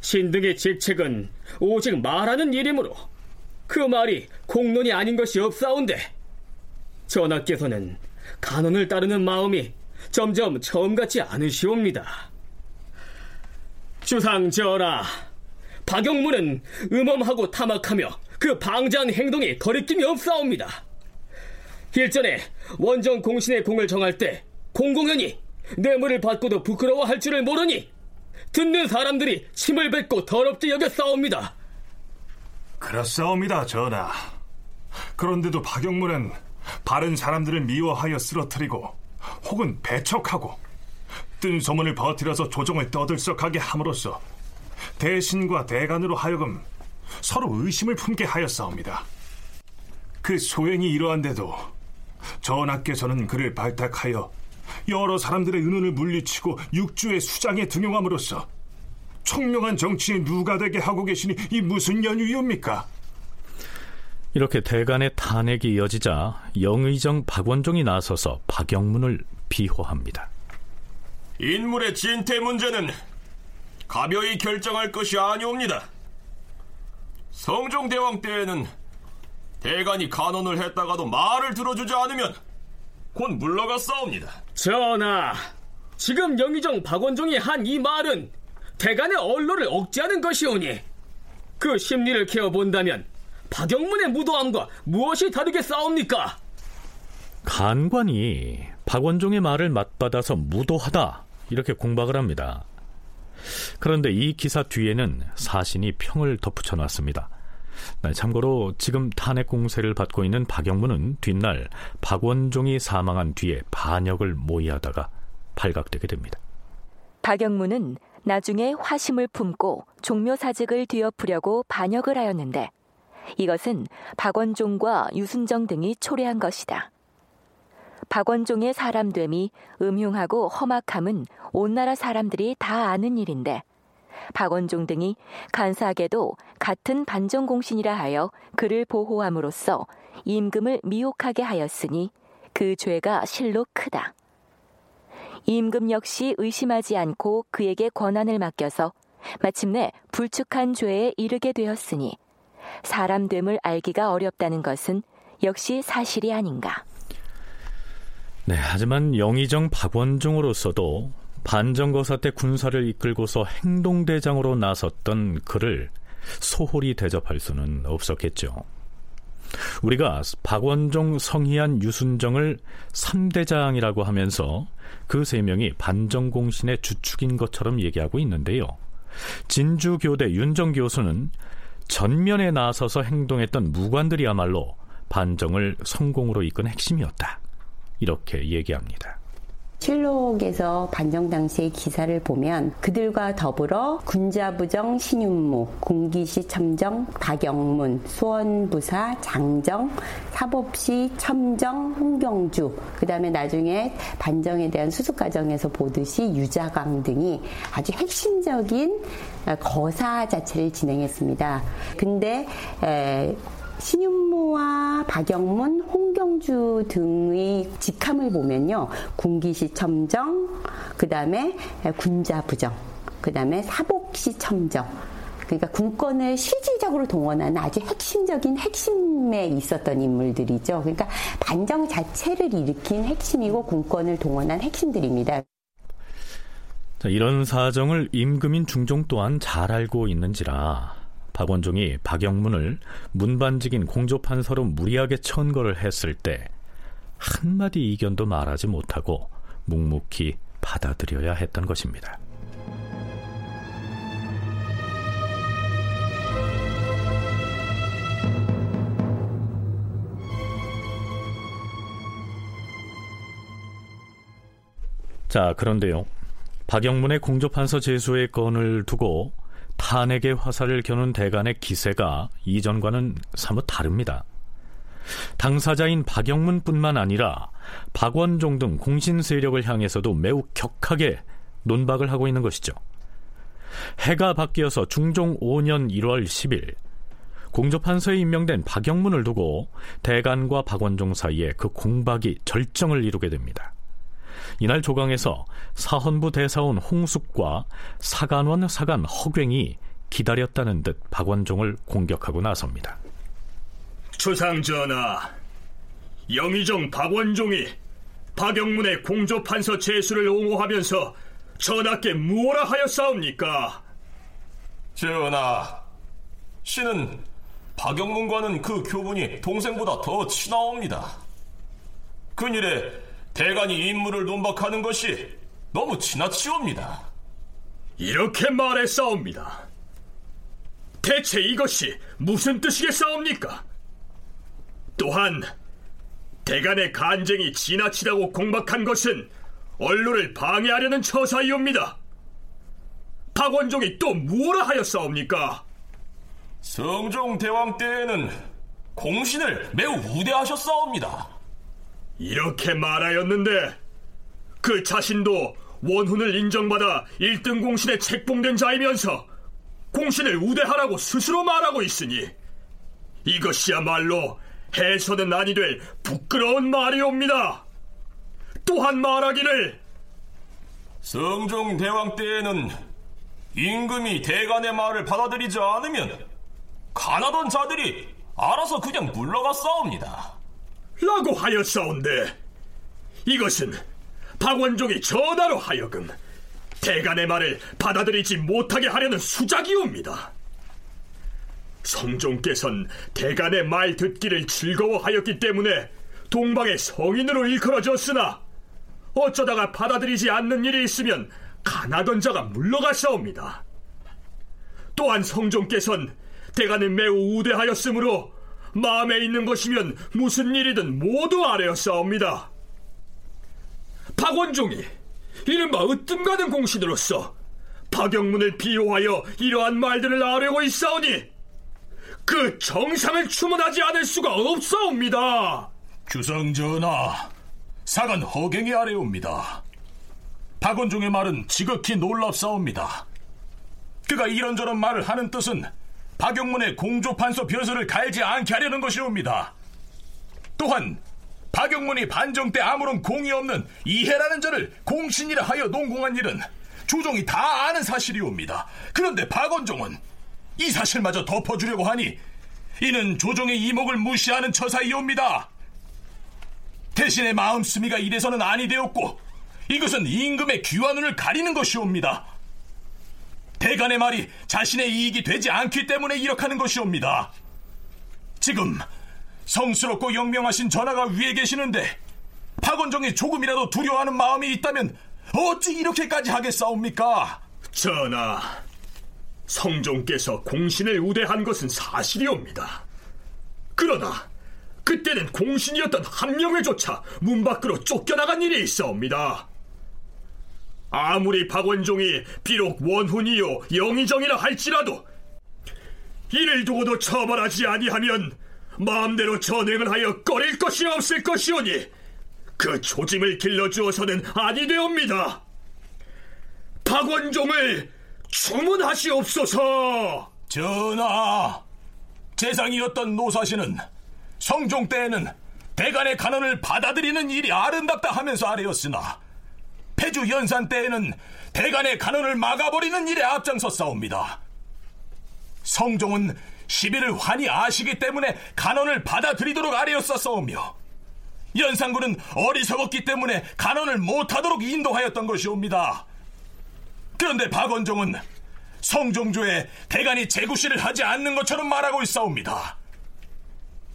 신등의 직책은 오직 말하는 일이므로 그 말이 공론이 아닌 것이 없사온데 전하께서는 간언을 따르는 마음이 점점 처음 같지 않으시옵니다. 주상 전하, 박영문은 음험하고 탐악하며 그 방자한 행동이 거리낌이 없사옵니다. 일전에 원정 공신의 공을 정할 때 공공연히 뇌물을 받고도 부끄러워할 줄을 모르니 듣는 사람들이 침을 뱉고 더럽게 여겼사옵니다. 그렇사옵니다, 전하. 그런데도 박영문은 바른 사람들을 미워하여 쓰러뜨리고 혹은 배척하고 뜬 소문을 버티려서 조정을 떠들썩하게 함으로써 대신과 대간으로 하여금 서로 의심을 품게 하였사옵니다. 그 소행이 이러한데도 전하께서는 그를 발탁하여 여러 사람들의 은은을 물리치고 육주의 수장에 등용함으로써 총명한 정치인 누가 되게 하고 계시니 이 무슨 연유이옵니까? 이렇게 대간의 탄핵이 이어지자 영의정 박원종이 나서서 박영문을 비호합니다. 인물의 진퇴 문제는 가벼이 결정할 것이 아니옵니다. 성종대왕 때에는 대간이 간언을 했다가도 말을 들어주지 않으면 곧 물러갔사옵니다. 전하, 지금 영의정 박원종이 한 이 말은 대간의 언로를 억제하는 것이오니 그 심리를 캐어본다면 박영문의 무도함과 무엇이 다르게 싸웁니까? 간관이 박원종의 말을 맞받아서 무도하다 이렇게 공박을 합니다. 그런데 이 기사 뒤에는 사신이 평을 덧붙여 놨습니다. 네, 참고로 지금 탄핵 공세를 받고 있는 박영문은 뒷날 박원종이 사망한 뒤에 반역을 모의하다가 발각되게 됩니다. 박영문은 나중에 화심을 품고 종묘사직을 뒤엎으려고 반역을 하였는데 이것은 박원종과 유순정 등이 초래한 것이다. 박원종의 사람됨이 음흉하고 험악함은 온 나라 사람들이 다 아는 일인데 박원종 등이 간사하게도 같은 반정공신이라 하여 그를 보호함으로써 임금을 미혹하게 하였으니 그 죄가 실로 크다. 임금 역시 의심하지 않고 그에게 권한을 맡겨서 마침내 불축한 죄에 이르게 되었으니 사람됨을 알기가 어렵다는 것은 역시 사실이 아닌가. 네, 하지만 영의정 박원종으로서도 반정거사 때 군사를 이끌고서 행동대장으로 나섰던 그를 소홀히 대접할 수는 없었겠죠. 우리가 박원종, 성희안, 유순정을 3대장이라고 하면서 그 세 명이 반정공신의 주축인 것처럼 얘기하고 있는데요. 진주교대 윤정 교수는 전면에 나서서 행동했던 무관들이야말로 반정을 성공으로 이끈 핵심이었다. 이렇게 얘기합니다. 실록에서 반정 당시의 기사를 보면 그들과 더불어 군자부정 신윤무, 군기시 첨정, 박영문, 수원부사 장정, 사법시 첨정, 홍경주, 그 다음에 나중에 반정에 대한 수습 과정에서 보듯이 유자강 등이 아주 핵심적인 거사 자체를 진행했습니다. 근데 에, 신윤무와 박영문, 홍경주 등의 직함을 보면요. 군기시 첨정, 그 다음에 군자부정, 그 다음에 사복시 첨정. 그러니까 군권을 실질적으로 동원하는 아주 핵심적인 핵심에 있었던 인물들이죠. 그러니까 반정 자체를 일으킨 핵심이고 군권을 동원한 핵심들입니다. 자, 이런 사정을 임금인 중종 또한 잘 알고 있는지라 박원종이 박영문을 문반직인 공조판서로 무리하게 천거를 했을 때 한마디 이견도 말하지 못하고 묵묵히 받아들여야 했던 것입니다. 자, 그런데요. 박영문의 공조판서 제수의 건을 두고 탄핵의 화살을 겨눈 대간의 기세가 이전과는 사뭇 다릅니다. 당사자인 박영문뿐만 아니라 박원종 등 공신 세력을 향해서도 매우 격하게 논박을 하고 있는 것이죠. 해가 바뀌어서 중종 5년 1월 10일 공조판서에 임명된 박영문을 두고 대간과 박원종 사이에 그 공박이 절정을 이루게 됩니다. 이날 조강에서 사헌부 대사원 홍숙과 사간원 사간 허괭이 기다렸다는 듯 박원종을 공격하고 나섭니다. 주상 전하, 영의정 박원종이 박영문의 공조판서 제수를 옹호하면서 전하께 무엇라 하였사옵니까? 전하, 신은 박영문과는 그 교분이 동생보다 더 친하옵니다. 근일에 대간이 인물을 논박하는 것이 너무 지나치옵니다. 이렇게 말했사옵니다. 대체 이것이 무슨 뜻이겠사옵니까? 또한 대간의 간쟁이 지나치다고 공박한 것은 언론을 방해하려는 처사이옵니다. 박원종이 또 무엇라 하였사옵니까? 성종 대왕 때에는 공신을 매우 우대하셨사옵니다. 이렇게 말하였는데 그 자신도 원훈을 인정받아 1등 공신에 책봉된 자이면서 공신을 우대하라고 스스로 말하고 있으니 이것이야말로 해서는 아니 될 부끄러운 말이옵니다. 또한 말하기를 성종 대왕 때에는 임금이 대간의 말을 받아들이지 않으면 가나던 자들이 알아서 그냥 물러갔사옵니다. 라고 하였사온데 이것은 박원종이 전하로 하여금 대간의 말을 받아들이지 못하게 하려는 수작이옵니다. 성종께선 대간의 말 듣기를 즐거워하였기 때문에 동방의 성인으로 일컬어졌으나 어쩌다가 받아들이지 않는 일이 있으면 가나던 자가 물러가사옵니다. 또한 성종께선 대간을 매우 우대하였으므로 마음에 있는 것이면 무슨 일이든 모두 아뢰었사옵니다. 박원종이 이른바 으뜸가는 공신으로서 박영문을 비호하여 이러한 말들을 아뢰고 있사오니 그 정상을 추문하지 않을 수가 없사옵니다. 주상전하, 사간 허갱이 아래옵니다. 박원종의 말은 지극히 놀랍사옵니다. 그가 이런저런 말을 하는 뜻은 박영문의 공조판서 벼슬을 갈지 않게 하려는 것이옵니다. 또한 박영문이 반정 때 아무런 공이 없는 이해라는 자를 공신이라 하여 농공한 일은 조종이 다 아는 사실이옵니다. 그런데 박원종은 이 사실마저 덮어주려고 하니 이는 조종의 이목을 무시하는 처사이옵니다. 대신에 마음씀이가 이래서는 아니 되었고 이것은 임금의 귀환운을 가리는 것이옵니다. 대간의 말이 자신의 이익이 되지 않기 때문에 이렇게 하는 것이옵니다. 지금 성스럽고 영명하신 전하가 위에 계시는데 박원종이 조금이라도 두려워하는 마음이 있다면 어찌 이렇게까지 하겠사옵니까? 전하, 성종께서 공신을 우대한 것은 사실이옵니다. 그러나 그때는 공신이었던 한 명을조차 문 밖으로 쫓겨나간 일이 있어옵니다. 아무리 박원종이 비록 원훈이요 영의정이라 할지라도 이를 두고도 처벌하지 아니하면 마음대로 전행을 하여 꺼릴 것이 없을 것이오니 그 조짐을 길러주어서는 아니 되옵니다. 박원종을 주문하시옵소서. 전하, 재상이었던 노사시는 성종 때에는 대간의 간언을 받아들이는 일이 아름답다 하면서 아래였으나 폐주 연산 때에는 대간의 간언을 막아버리는 일에 앞장섰사옵니다. 성종은 시비를 환히 아시기 때문에 간언을 받아들이도록 아래였었사오며 연산군은 어리석었기 때문에 간언을 못하도록 인도하였던 것이옵니다. 그런데 박원종은 성종조에 대간이 재구시를 하지 않는 것처럼 말하고 있사옵니다.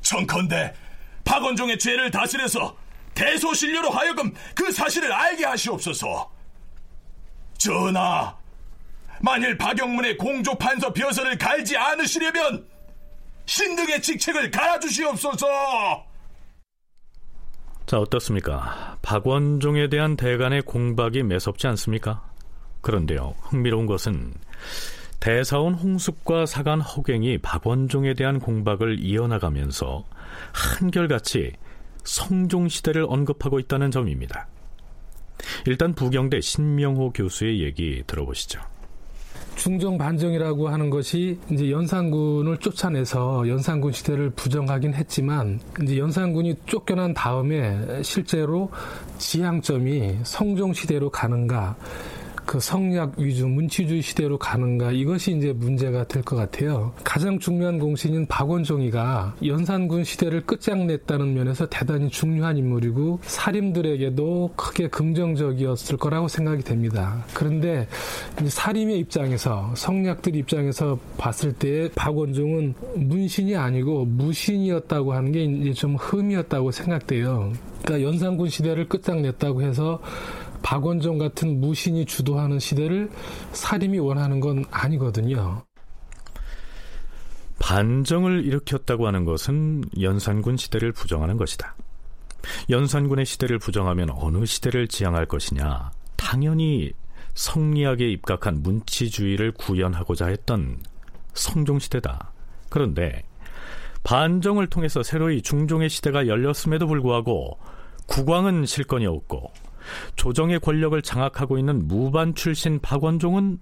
청컨대 박원종의 죄를 다스려서 대소신료로 하여금 그 사실을 알게 하시옵소서. 전하, 만일 박영문의 공조 판서 벼슬을 갈지 않으시려면 신등의 직책을 갈아주시옵소서. 자, 어떻습니까? 박원종에 대한 대간의 공박이 매섭지 않습니까? 그런데요, 흥미로운 것은 대사원 홍숙과 사간 허갱이 박원종에 대한 공박을 이어나가면서 한결같이 성종 시대를 언급하고 있다는 점입니다. 일단 부경대 신명호 교수의 얘기 들어보시죠. 중정 반정이라고 하는 것이 이제 연산군을 쫓아내서 연산군 시대를 부정하긴 했지만 이제 연산군이 쫓겨난 다음에 실제로 지향점이 성종 시대로 가는가 그 성약 위주 문치주의 시대로 가는가 이것이 이제 문제가 될 것 같아요. 가장 중요한 공신인 박원종이가 연산군 시대를 끝장냈다는 면에서 대단히 중요한 인물이고 사림들에게도 크게 긍정적이었을 거라고 생각이 됩니다. 그런데 사림의 입장에서 성약들 입장에서 봤을 때 박원종은 문신이 아니고 무신이었다고 하는 게 이제 좀 흠이었다고 생각돼요. 그러니까 연산군 시대를 끝장냈다고 해서 박원종 같은 무신이 주도하는 시대를 사림이 원하는 건 아니거든요. 반정을 일으켰다고 하는 것은 연산군 시대를 부정하는 것이다. 연산군의 시대를 부정하면 어느 시대를 지향할 것이냐? 당연히 성리학에 입각한 문치주의를 구현하고자 했던 성종시대다. 그런데 반정을 통해서 새로이 중종의 시대가 열렸음에도 불구하고 국왕은 실권이 없고 조정의 권력을 장악하고 있는 무반 출신 박원종은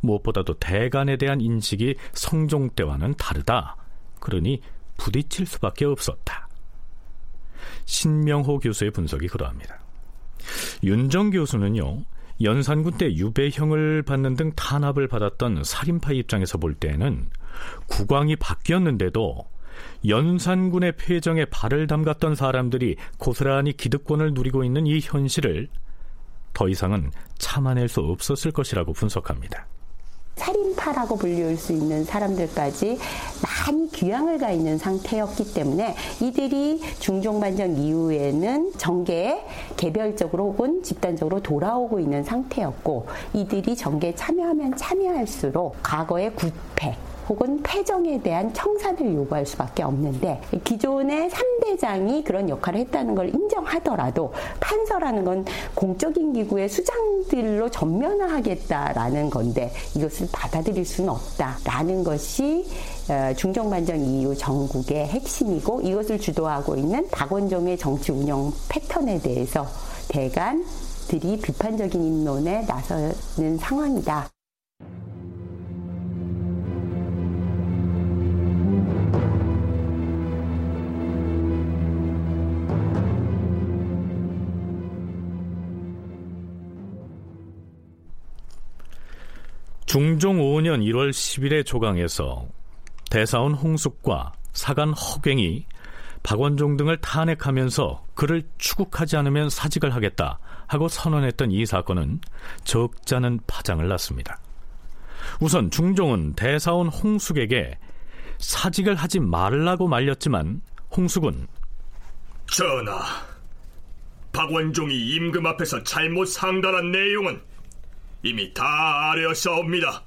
무엇보다도 대간에 대한 인식이 성종 때와는 다르다. 그러니 부딪힐 수밖에 없었다. 신명호 교수의 분석이 그러합니다. 윤정 교수는요, 연산군 때 유배형을 받는 등 탄압을 받았던 살인파 입장에서 볼 때는 국왕이 바뀌었는데도 연산군의 폐정에 발을 담갔던 사람들이 고스란히 기득권을 누리고 있는 이 현실을 더 이상은 참아낼 수 없었을 것이라고 분석합니다. 살인파라고 불릴 수 있는 사람들까지 많이 귀향을 가 있는 상태였기 때문에 이들이 중종반정 이후에는 정계에 개별적으로 혹은 집단적으로 돌아오고 있는 상태였고 이들이 정계에 참여하면 참여할수록 과거의 구패 혹은 패정에 대한 청산을 요구할 수밖에 없는데 기존의 3대장이 그런 역할을 했다는 걸 인정하더라도 판서라는 건 공적인 기구의 수장들로 전면화하겠다라는 건데 이것을 받아들일 수는 없다라는 것이 어, 중정반정 이후 전국의 핵심이고 이것을 주도하고 있는 박원종의 정치 운영 패턴에 대해서 대간 들이 비판적인 입론에 나서는 상황이다. 중종 5년 1월 10일의 조강에서 대사원 홍숙과 사간 허갱이 박원종 등을 탄핵하면서 그를 추국하지 않으면 사직을 하겠다 하고 선언했던 이 사건은 적잖은 파장을 났습니다. 우선 중종은 대사원 홍숙에게 사직을 하지 말라고 말렸지만 홍숙은 전하, 박원종이 임금 앞에서 잘못 상달한 내용은 이미 다 아뢰었사옵니다.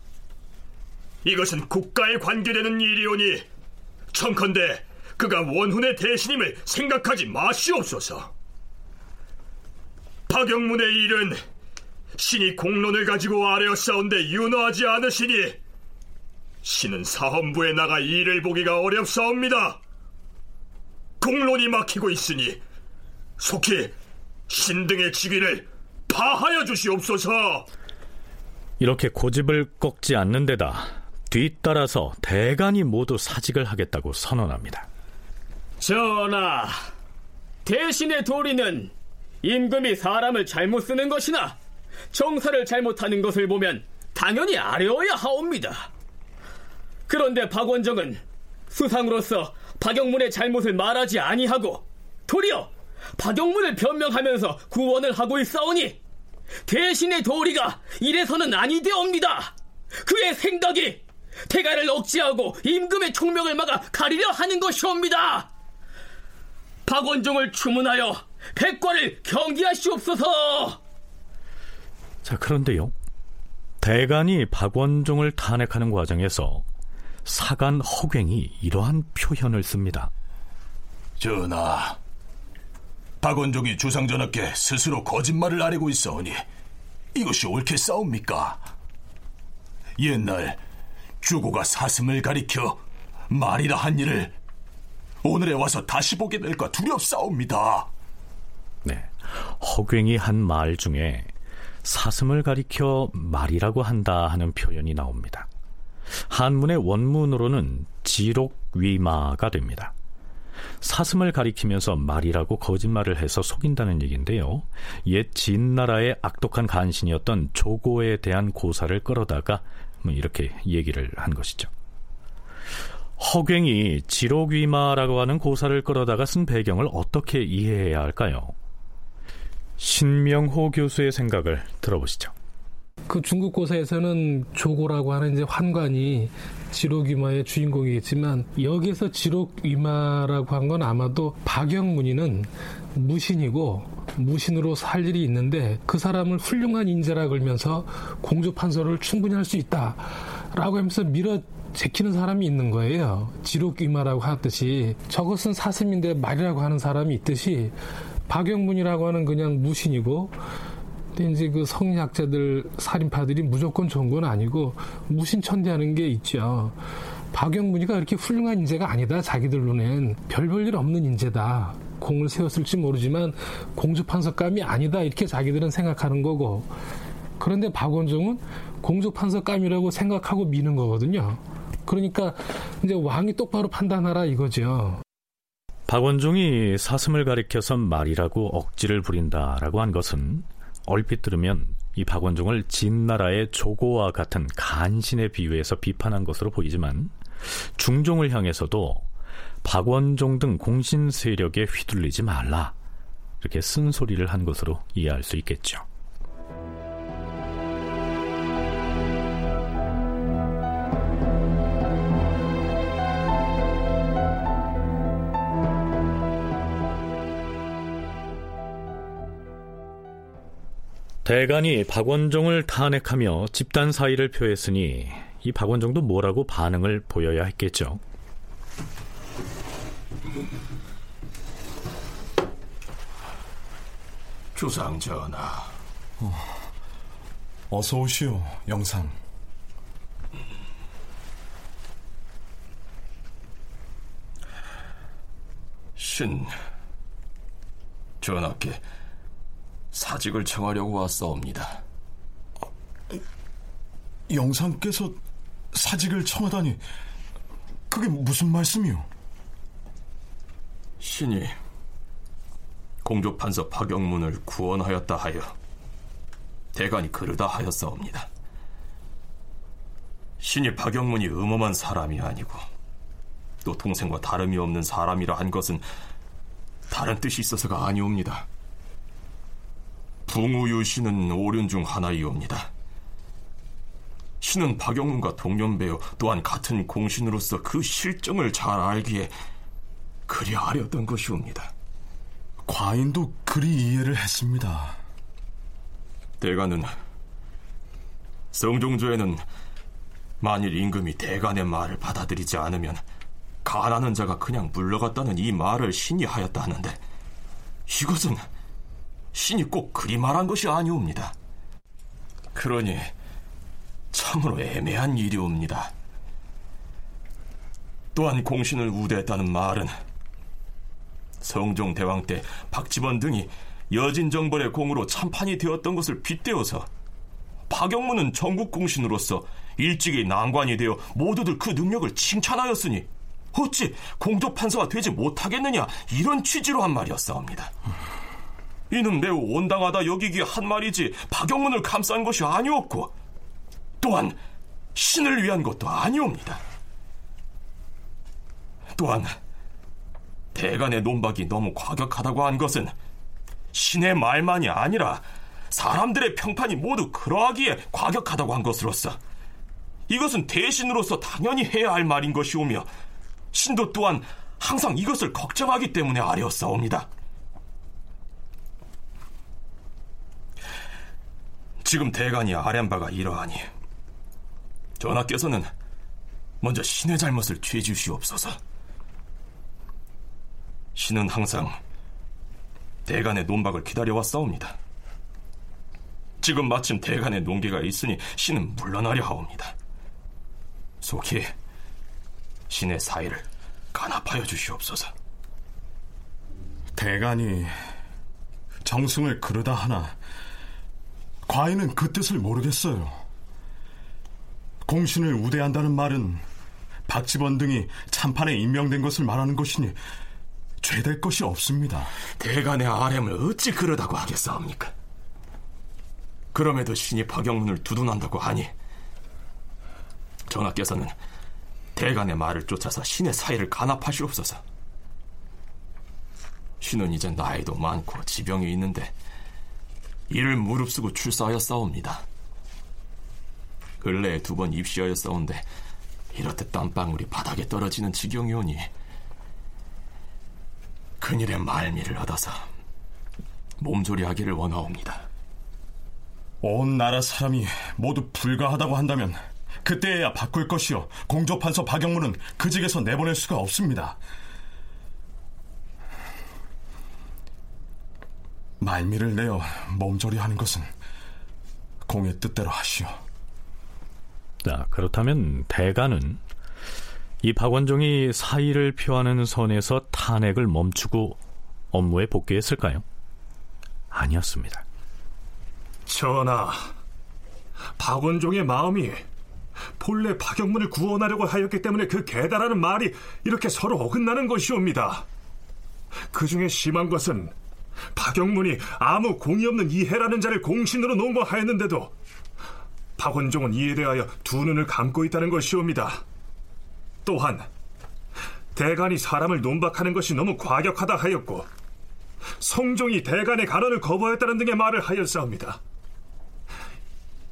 이것은 국가에 관계되는 일이오니 청컨대 그가 원훈의 대신임을 생각하지 마시옵소서. 박영문의 일은 신이 공론을 가지고 아뢰었사온데 윤호하지 않으시니 신은 사헌부에 나가 일을 보기가 어렵사옵니다. 공론이 막히고 있으니 속히 신등의 직위를 파하여 주시옵소서. 이렇게 고집을 꺾지 않는 데다 뒤따라서 대간이 모두 사직을 하겠다고 선언합니다. 전하, 대신의 도리는 임금이 사람을 잘못 쓰는 것이나 정사를 잘못하는 것을 보면 당연히 아뢰어야 하옵니다. 그런데 박원정은 수상으로서 박영문의 잘못을 말하지 아니하고 도리어 박영문을 변명하면서 구원을 하고 있사오니 대신의 도리가 이래서는 아니되옵니다. 그의 생각이 태가를 억제하고 임금의 총명을 막아 가리려 하는 것이옵니다. 박원종을 추문하여 백과를 경기하시옵소서. 자, 그런데요. 대간이 박원종을 탄핵하는 과정에서 사간 허갱이 이러한 표현을 씁니다. 전하, 박원종이 주상전하께 스스로 거짓말을 아뢰고 있어오니 이것이 옳겠사옵니까? 옛날 주고가 사슴을 가리켜 말이라 한 일을 오늘에 와서 다시 보게 될까 두렵사옵니다. 네, 허갱이 한 말 중에 사슴을 가리켜 말이라고 한다 하는 표현이 나옵니다. 한문의 원문으로는 지록위마가 됩니다. 사슴을 가리키면서 말이라고 거짓말을 해서 속인다는 얘기인데요. 옛 진나라의 악독한 간신이었던 조고에 대한 고사를 끌어다가 뭐 이렇게 얘기를 한 것이죠. 허갱이 지록위마라고 하는 고사를 끌어다가 쓴 배경을 어떻게 이해해야 할까요? 신명호 교수의 생각을 들어보시죠. 그 중국 고사에서는 조고라고 하는 이제 환관이 지록위마의 주인공이겠지만 여기에서 지록위마라고 한 건 아마도 박영문이는 무신이고 무신으로 살 일이 있는데 그 사람을 훌륭한 인재라 그러면서 공조 판서를 충분히 할 수 있다라고 하면서 밀어 제키는 사람이 있는 거예요. 지록위마라고 하듯이 저것은 사슴인데 말이라고 하는 사람이 있듯이 박영문이라고 하는 그냥 무신이고 근데 이제 그 성리학자들 살인파들이 무조건 좋은 건 아니고 무신천대하는 게 있죠. 박영문이가 그렇게 훌륭한 인재가 아니다. 자기들 눈엔 별 볼 일 없는 인재다. 공을 세웠을지 모르지만 공주판서감이 아니다. 이렇게 자기들은 생각하는 거고. 그런데 박원종은 공주판서감이라고 생각하고 미는 거거든요. 그러니까 이제 왕이 똑바로 판단하라 이거죠. 박원종이 사슴을 가리켜서 말이라고 억지를 부린다라고 한 것은 얼핏 들으면 이 박원종을 진나라의 조고와 같은 간신에 비유해서 비판한 것으로 보이지만 중종을 향해서도 박원종 등 공신 세력에 휘둘리지 말라 이렇게 쓴소리를 한 것으로 이해할 수 있겠죠. 대간이 박원종을 탄핵하며 집단 사의를 표했으니 이 박원종도 뭐라고 반응을 보여야 했겠죠. 주상 전하. 어, 어서 오시오, 영상. 신 전하께 사직을 청하려고 왔사옵니다. 영상께서 사직을 청하다니 그게 무슨 말씀이오? 신이 공조판서 박영문을 구원하였다 하여 대간이 그르다 하였사옵니다. 신이 박영문이 음험한 사람이 아니고 또 동생과 다름이 없는 사람이라 한 것은 다른 뜻이 있어서가 아니옵니다. 붕우유 씨는 오륜 중 하나이옵니다. 신은 박영문과 동년배요 또한 같은 공신으로서 그 실정을 잘 알기에 그리 아렸던 것이옵니다. 과인도 그리 이해를 했습니다. 대간은 성종조에는 만일 임금이 대간의 말을 받아들이지 않으면 가난한 자가 그냥 물러갔다는 이 말을 신이 하였다 하는데 이것은 신이 꼭 그리 말한 것이 아니옵니다. 그러니 참으로 애매한 일이옵니다. 또한 공신을 우대했다는 말은 성종 대왕 때 박지원 등이 여진 정벌의 공으로 참판이 되었던 것을 빗대어서 박영문은 전국 공신으로서 일찍이 난관이 되어 모두들 그 능력을 칭찬하였으니 어찌 공조 판사가 되지 못하겠느냐 이런 취지로 한 말이었사옵니다. 이는 매우 온당하다 여기기에 한 말이지 박영문을 감싼 것이 아니었고 또한 신을 위한 것도 아니옵니다. 또한 대간의 논박이 너무 과격하다고 한 것은 신의 말만이 아니라 사람들의 평판이 모두 그러하기에 과격하다고 한 것으로서 이것은 대신으로서 당연히 해야 할 말인 것이오며 신도 또한 항상 이것을 걱정하기 때문에 아뢰었사옵니다. 지금 대간이 아뢰한 바가 이러하니 전하께서는 먼저 신의 잘못을 죄주시옵소서. 신은 항상 대간의 논박을 기다려왔사옵니다. 지금 마침 대간의 논계가 있으니 신은 물러나려 하옵니다. 속히 신의 사의를 간합하여 주시옵소서. 대간이 정승을 그르다 하나 과인은 그 뜻을 모르겠어요. 공신을 우대한다는 말은 박지원 등이 참판에 임명된 것을 말하는 것이니 죄될 것이 없습니다. 대간의 아렘을 어찌 그러다고 하겠사옵니까? 그럼에도 신이 박영문을 두둔한다고 하니 전하께서는 대간의 말을 쫓아서 신의 사이를 간합하시옵소서. 신은 이제 나이도 많고 지병이 있는데 이를 무릅쓰고 출사하였사옵니다. 근래에 두 번 입시하였사온데 이렇듯 땀방울이 바닥에 떨어지는 지경이 오니 큰일의 말미를 얻어서 몸조리하기를 원하옵니다. 온 나라 사람이 모두 불가하다고 한다면 그때야 바꿀 것이요. 공조판서 박영문은 그 직에서 내보낼 수가 없습니다. 말미를 내어 몸조리 하는 것은 공의 뜻대로 하시오. 자, 그렇다면 대가는 이 박원종이 사의를 표하는 선에서 탄핵을 멈추고 업무에 복귀했을까요? 아니었습니다. 전하, 박원종의 마음이 본래 박영문을 구원하려고 하였기 때문에 그 개다라는 말이 이렇게 서로 어긋나는 것이옵니다. 그 중에 심한 것은 박영문이 아무 공이 없는 이해라는 자를 공신으로 농거하였는데도 박원종은 이에 대하여 두 눈을 감고 있다는 것이옵니다. 또한 대간이 사람을 논박하는 것이 너무 과격하다 하였고 성종이 대간의 간언을 거부했다는 등의 말을 하였사옵니다.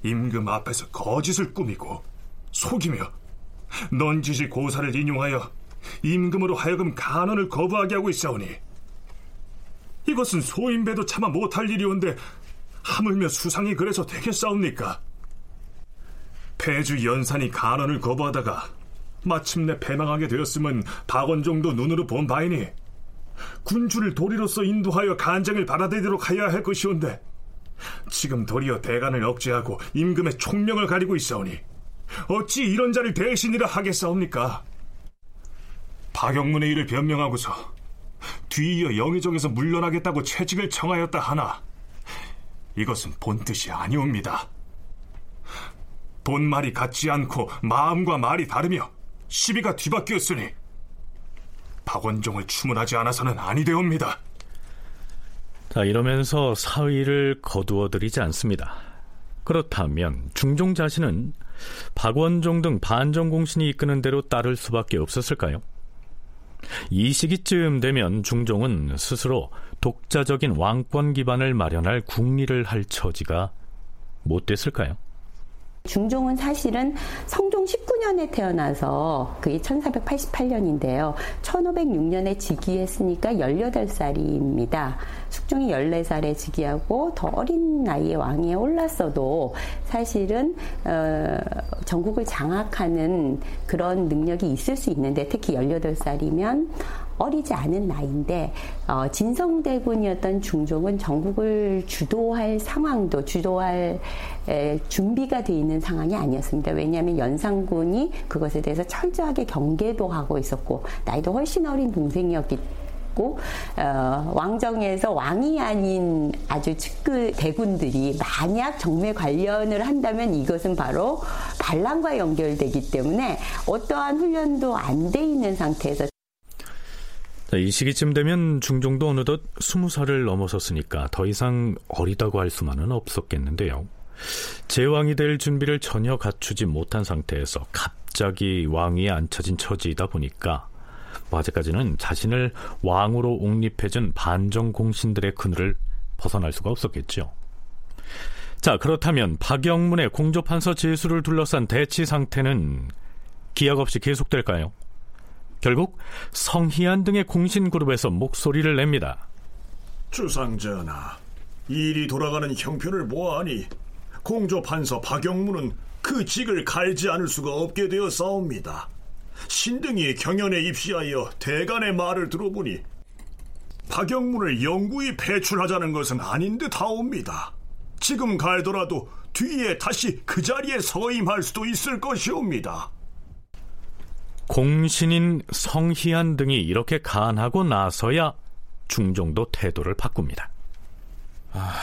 임금 앞에서 거짓을 꾸미고 속이며 넌지시 고사를 인용하여 임금으로 하여금 간언을 거부하게 하고 있사오니 이것은 소인배도 차마 못할 일이온데 하물며 수상이 그래서 되겠사옵니까? 폐주 연산이 간언을 거부하다가 마침내 패망하게 되었음은 박원종도 눈으로 본 바이니 군주를 도리로서 인도하여 간쟁을 받아들이도록 하여야 할 것이온데 지금 도리어 대간을 억제하고 임금의 총명을 가리고 있사오니 어찌 이런 자를 대신이라 하겠사옵니까? 박영문의 일을 변명하고서 뒤이어 영의정에서 물러나겠다고 채직을 청하였다 하나 이것은 본 뜻이 아니옵니다. 본 말이 같지 않고 마음과 말이 다르며 시비가 뒤바뀌었으니 박원종을 추문하지 않아서는 아니되옵니다. 자, 이러면서 사의를 거두어 드리지 않습니다. 그렇다면 중종 자신은 박원종 등 반정공신이 이끄는 대로 따를 수밖에 없었을까요? 이 시기쯤 되면 중종은 스스로 독자적인 왕권 기반을 마련할 국리를 할 처지가 못 됐을까요? 중종은 사실은 성종 19년에 태어나서 그게 1488년인데요. 1506년에 즉위했으니까 18살입니다. 숙종이 14살에 즉위하고 더 어린 나이에 왕위에 올랐어도 사실은 어, 전국을 장악하는 그런 능력이 있을 수 있는데 특히 18살이면 어리지 않은 나이인데 어, 진성대군이었던 중종은 전국을 주도할 상황도 주도할 에, 준비가 돼 있는 상황이 아니었습니다. 왜냐하면 연산군이 그것에 대해서 철저하게 경계도 하고 있었고 나이도 훨씬 어린 동생이었기 고 어, 왕정에서 왕이 아닌 아주 측그 대군들이 만약 정매 관련을 한다면 이것은 바로 반란과 연결되기 때문에 어떠한 훈련도 안 돼 있는 상태에서 이 시기쯤 되면 중종도 어느덧 스무 살을 넘어섰으니까 더 이상 어리다고 할 수만은 없었겠는데요. 제왕이 될 준비를 전혀 갖추지 못한 상태에서 갑자기 왕위에 앉혀진 처지이다 보니까 뭐 아직까지는 자신을 왕으로 옹립해준 반정 공신들의 그늘을 벗어날 수가 없었겠죠. 자, 그렇다면 박영문의 공조판서 제수를 둘러싼 대치 상태는 기약 없이 계속될까요? 결국 성희안 등의 공신 그룹에서 목소리를 냅니다. 주상전하, 일이 돌아가는 형편을 보아하니 공조 판서 박영문은 그 직을 갈지 않을 수가 없게 되어 싸웁니다. 신등이 경연에 입시하여 대간의 말을 들어보니 박영문을 영구히 배출하자는 것은 아닌 듯 하옵니다. 지금 갈더라도 뒤에 다시 그 자리에 서임할 수도 있을 것이옵니다. 공신인 성희안 등이 이렇게 간하고 나서야 중종도 태도를 바꿉니다. 아,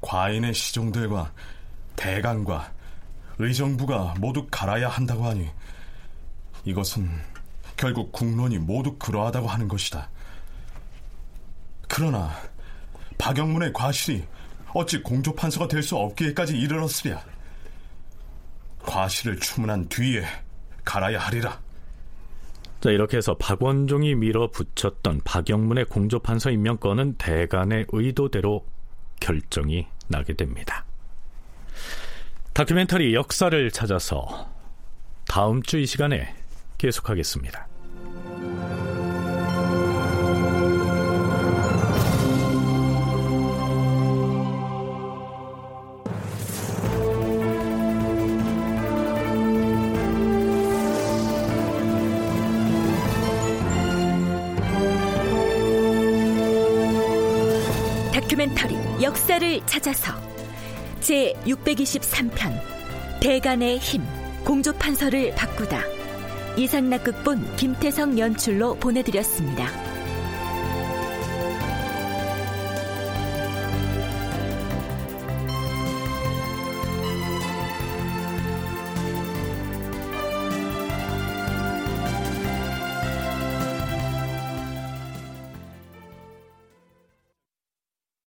과인의 시종들과 대간과 의정부가 모두 갈아야 한다고 하니 이것은 결국 국론이 모두 그러하다고 하는 것이다. 그러나 박영문의 과실이 어찌 공조판서가 될 수 없기에까지 이르렀으랴. 과실을 추문한 뒤에 갈아야 하리라. 자, 이렇게 해서 박원종이 밀어붙였던 박영문의 공조판서 임명권은 대간의 의도대로 결정이 나게 됩니다. 다큐멘터리 역사를 찾아서 다음 주 이 시간에 계속하겠습니다. 역사를 찾아서 제 623편 대간의 힘 공조 판서를 바꾸다 이상락 극본 김태성 연출로 보내드렸습니다.